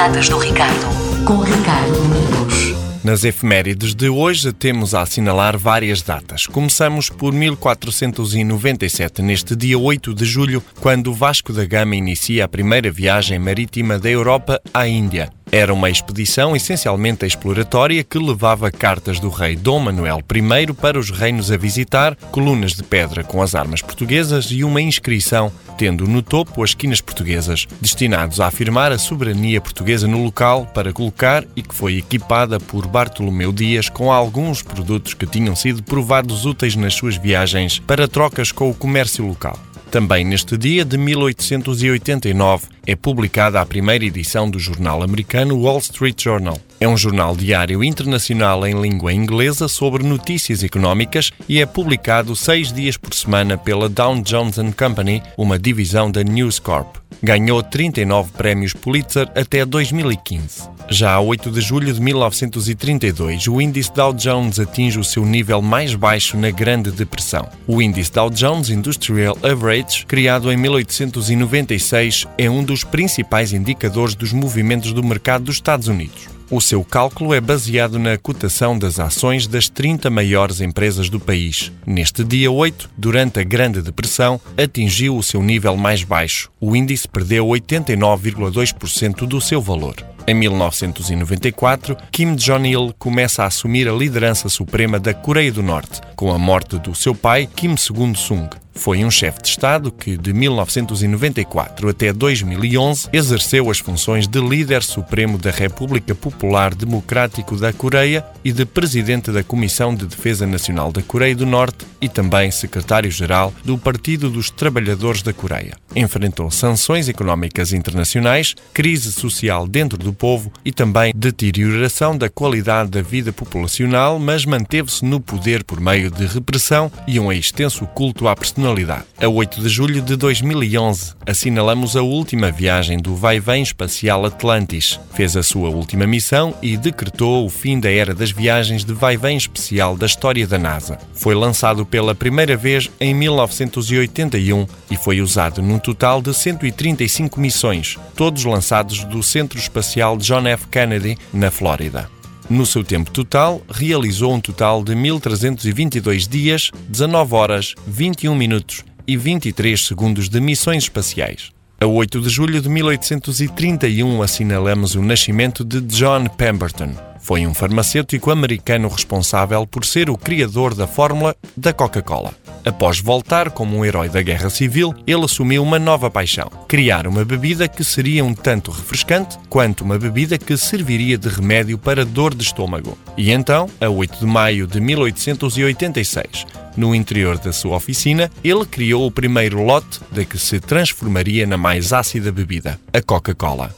datas do Ricardo. Com Ricardo Domingos. Nas efemérides de hoje temos a assinalar várias datas. Começamos por 1497, neste dia 8 de julho, quando Vasco da Gama inicia a primeira viagem marítima da Europa à Índia. Era uma expedição essencialmente exploratória que levava cartas do rei Dom Manuel I para os reinos a visitar, colunas de pedra com as armas portuguesas e uma inscrição, tendo no topo as quinas portuguesas, destinados a afirmar a soberania portuguesa no local para colocar e que foi equipada por Bartolomeu Dias com alguns produtos que tinham sido provados úteis nas suas viagens para trocas com o comércio local. Também neste dia de 1889 é publicada a primeira edição do jornal americano Wall Street Journal. É um jornal diário internacional em língua inglesa sobre notícias económicas e é publicado seis dias por semana pela Dow Jones Company, uma divisão da News Corp. Ganhou 39 prémios Pulitzer até 2015. Já a 8 de julho de 1932, o índice Dow Jones atinge o seu nível mais baixo na Grande Depressão. O índice Dow Jones Industrial Average, criado em 1896, é um dos principais indicadores dos movimentos do mercado dos Estados Unidos. O seu cálculo é baseado na cotação das ações das 30 maiores empresas do país. Neste dia 8, durante a Grande Depressão, atingiu o seu nível mais baixo. O índice perdeu 89,2% do seu valor. Em 1994, Kim Jong-il começa a assumir a liderança suprema da Coreia do Norte, com a morte do seu pai, Kim Il-sung. Foi um chefe de Estado que, de 1994 até 2011, exerceu as funções de líder supremo da República Popular Democrático da Coreia e de presidente da Comissão de Defesa Nacional da Coreia do Norte e também secretário-geral do Partido dos Trabalhadores da Coreia. Enfrentou sanções económicas internacionais, crise social dentro do povo e também deterioração da qualidade da vida populacional, mas manteve-se no poder por meio de repressão e um extenso culto à personalidade. A 8 de julho de 2011, assinalamos a última viagem do vai-vem espacial Atlantis. Fez a sua última missão e decretou o fim da era das viagens de vai-vem especial da história da NASA. Foi lançado pela primeira vez em 1981 e foi usado num total de 135 missões, todos lançados do Centro Espacial Espacial John F. Kennedy, na Flórida. No seu tempo total, realizou um total de 1.322 dias, 19 horas, 21 minutos e 23 segundos de missões espaciais. A 8 de julho de 1831 assinalamos o nascimento de John Pemberton. Foi um farmacêutico americano responsável por ser o criador da fórmula da Coca-Cola. Após voltar como um herói da Guerra Civil, ele assumiu uma nova paixão: criar uma bebida que seria um tanto refrescante quanto uma bebida que serviria de remédio para dor de estômago. E então, a 8 de maio de 1886, no interior da sua oficina, ele criou o primeiro lote da que se transformaria na mais ácida bebida, a Coca-Cola.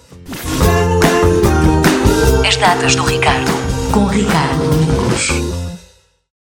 As datas do Ricardo. Com Ricardo Domingos.